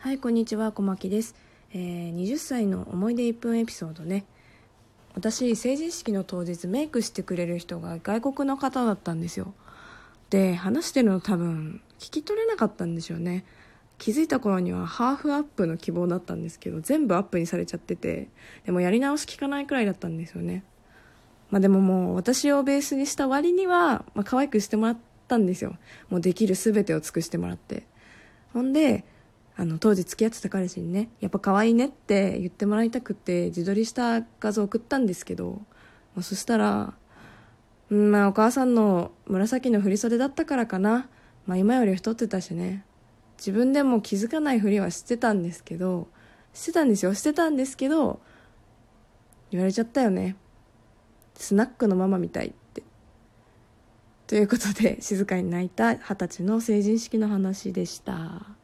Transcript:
はいこんにちは小牧です、えー、20歳の思い出1分エピソードね。私成人式の当日メイクしてくれる人が外国の方だったんですよ。で話してるの多分聞き取れなかったんでしょうね。気づいた頃にはハーフアップの希望だったんですけど全部アップにされちゃっててでもやり直し聞かないくらいだったんですよね。まあでももう私をベースにした割には、まあ、可愛くしてもらったんですよ。もうできる全てを尽くしてもらって。ほんであの当時付き合ってた彼氏にねやっぱ可愛いねって言ってもらいたくて自撮りした画像送ったんですけど、まあ、そしたらうんまあお母さんの紫の振り袖だったからかな。まあ今より太ってたしね。自分でも気づかないふりはしてたんですけどしてたんですよ。してたんですけど言われちゃったよね。スナックのママみたいって。ということで静かに泣いた二十歳の成人式の話でした。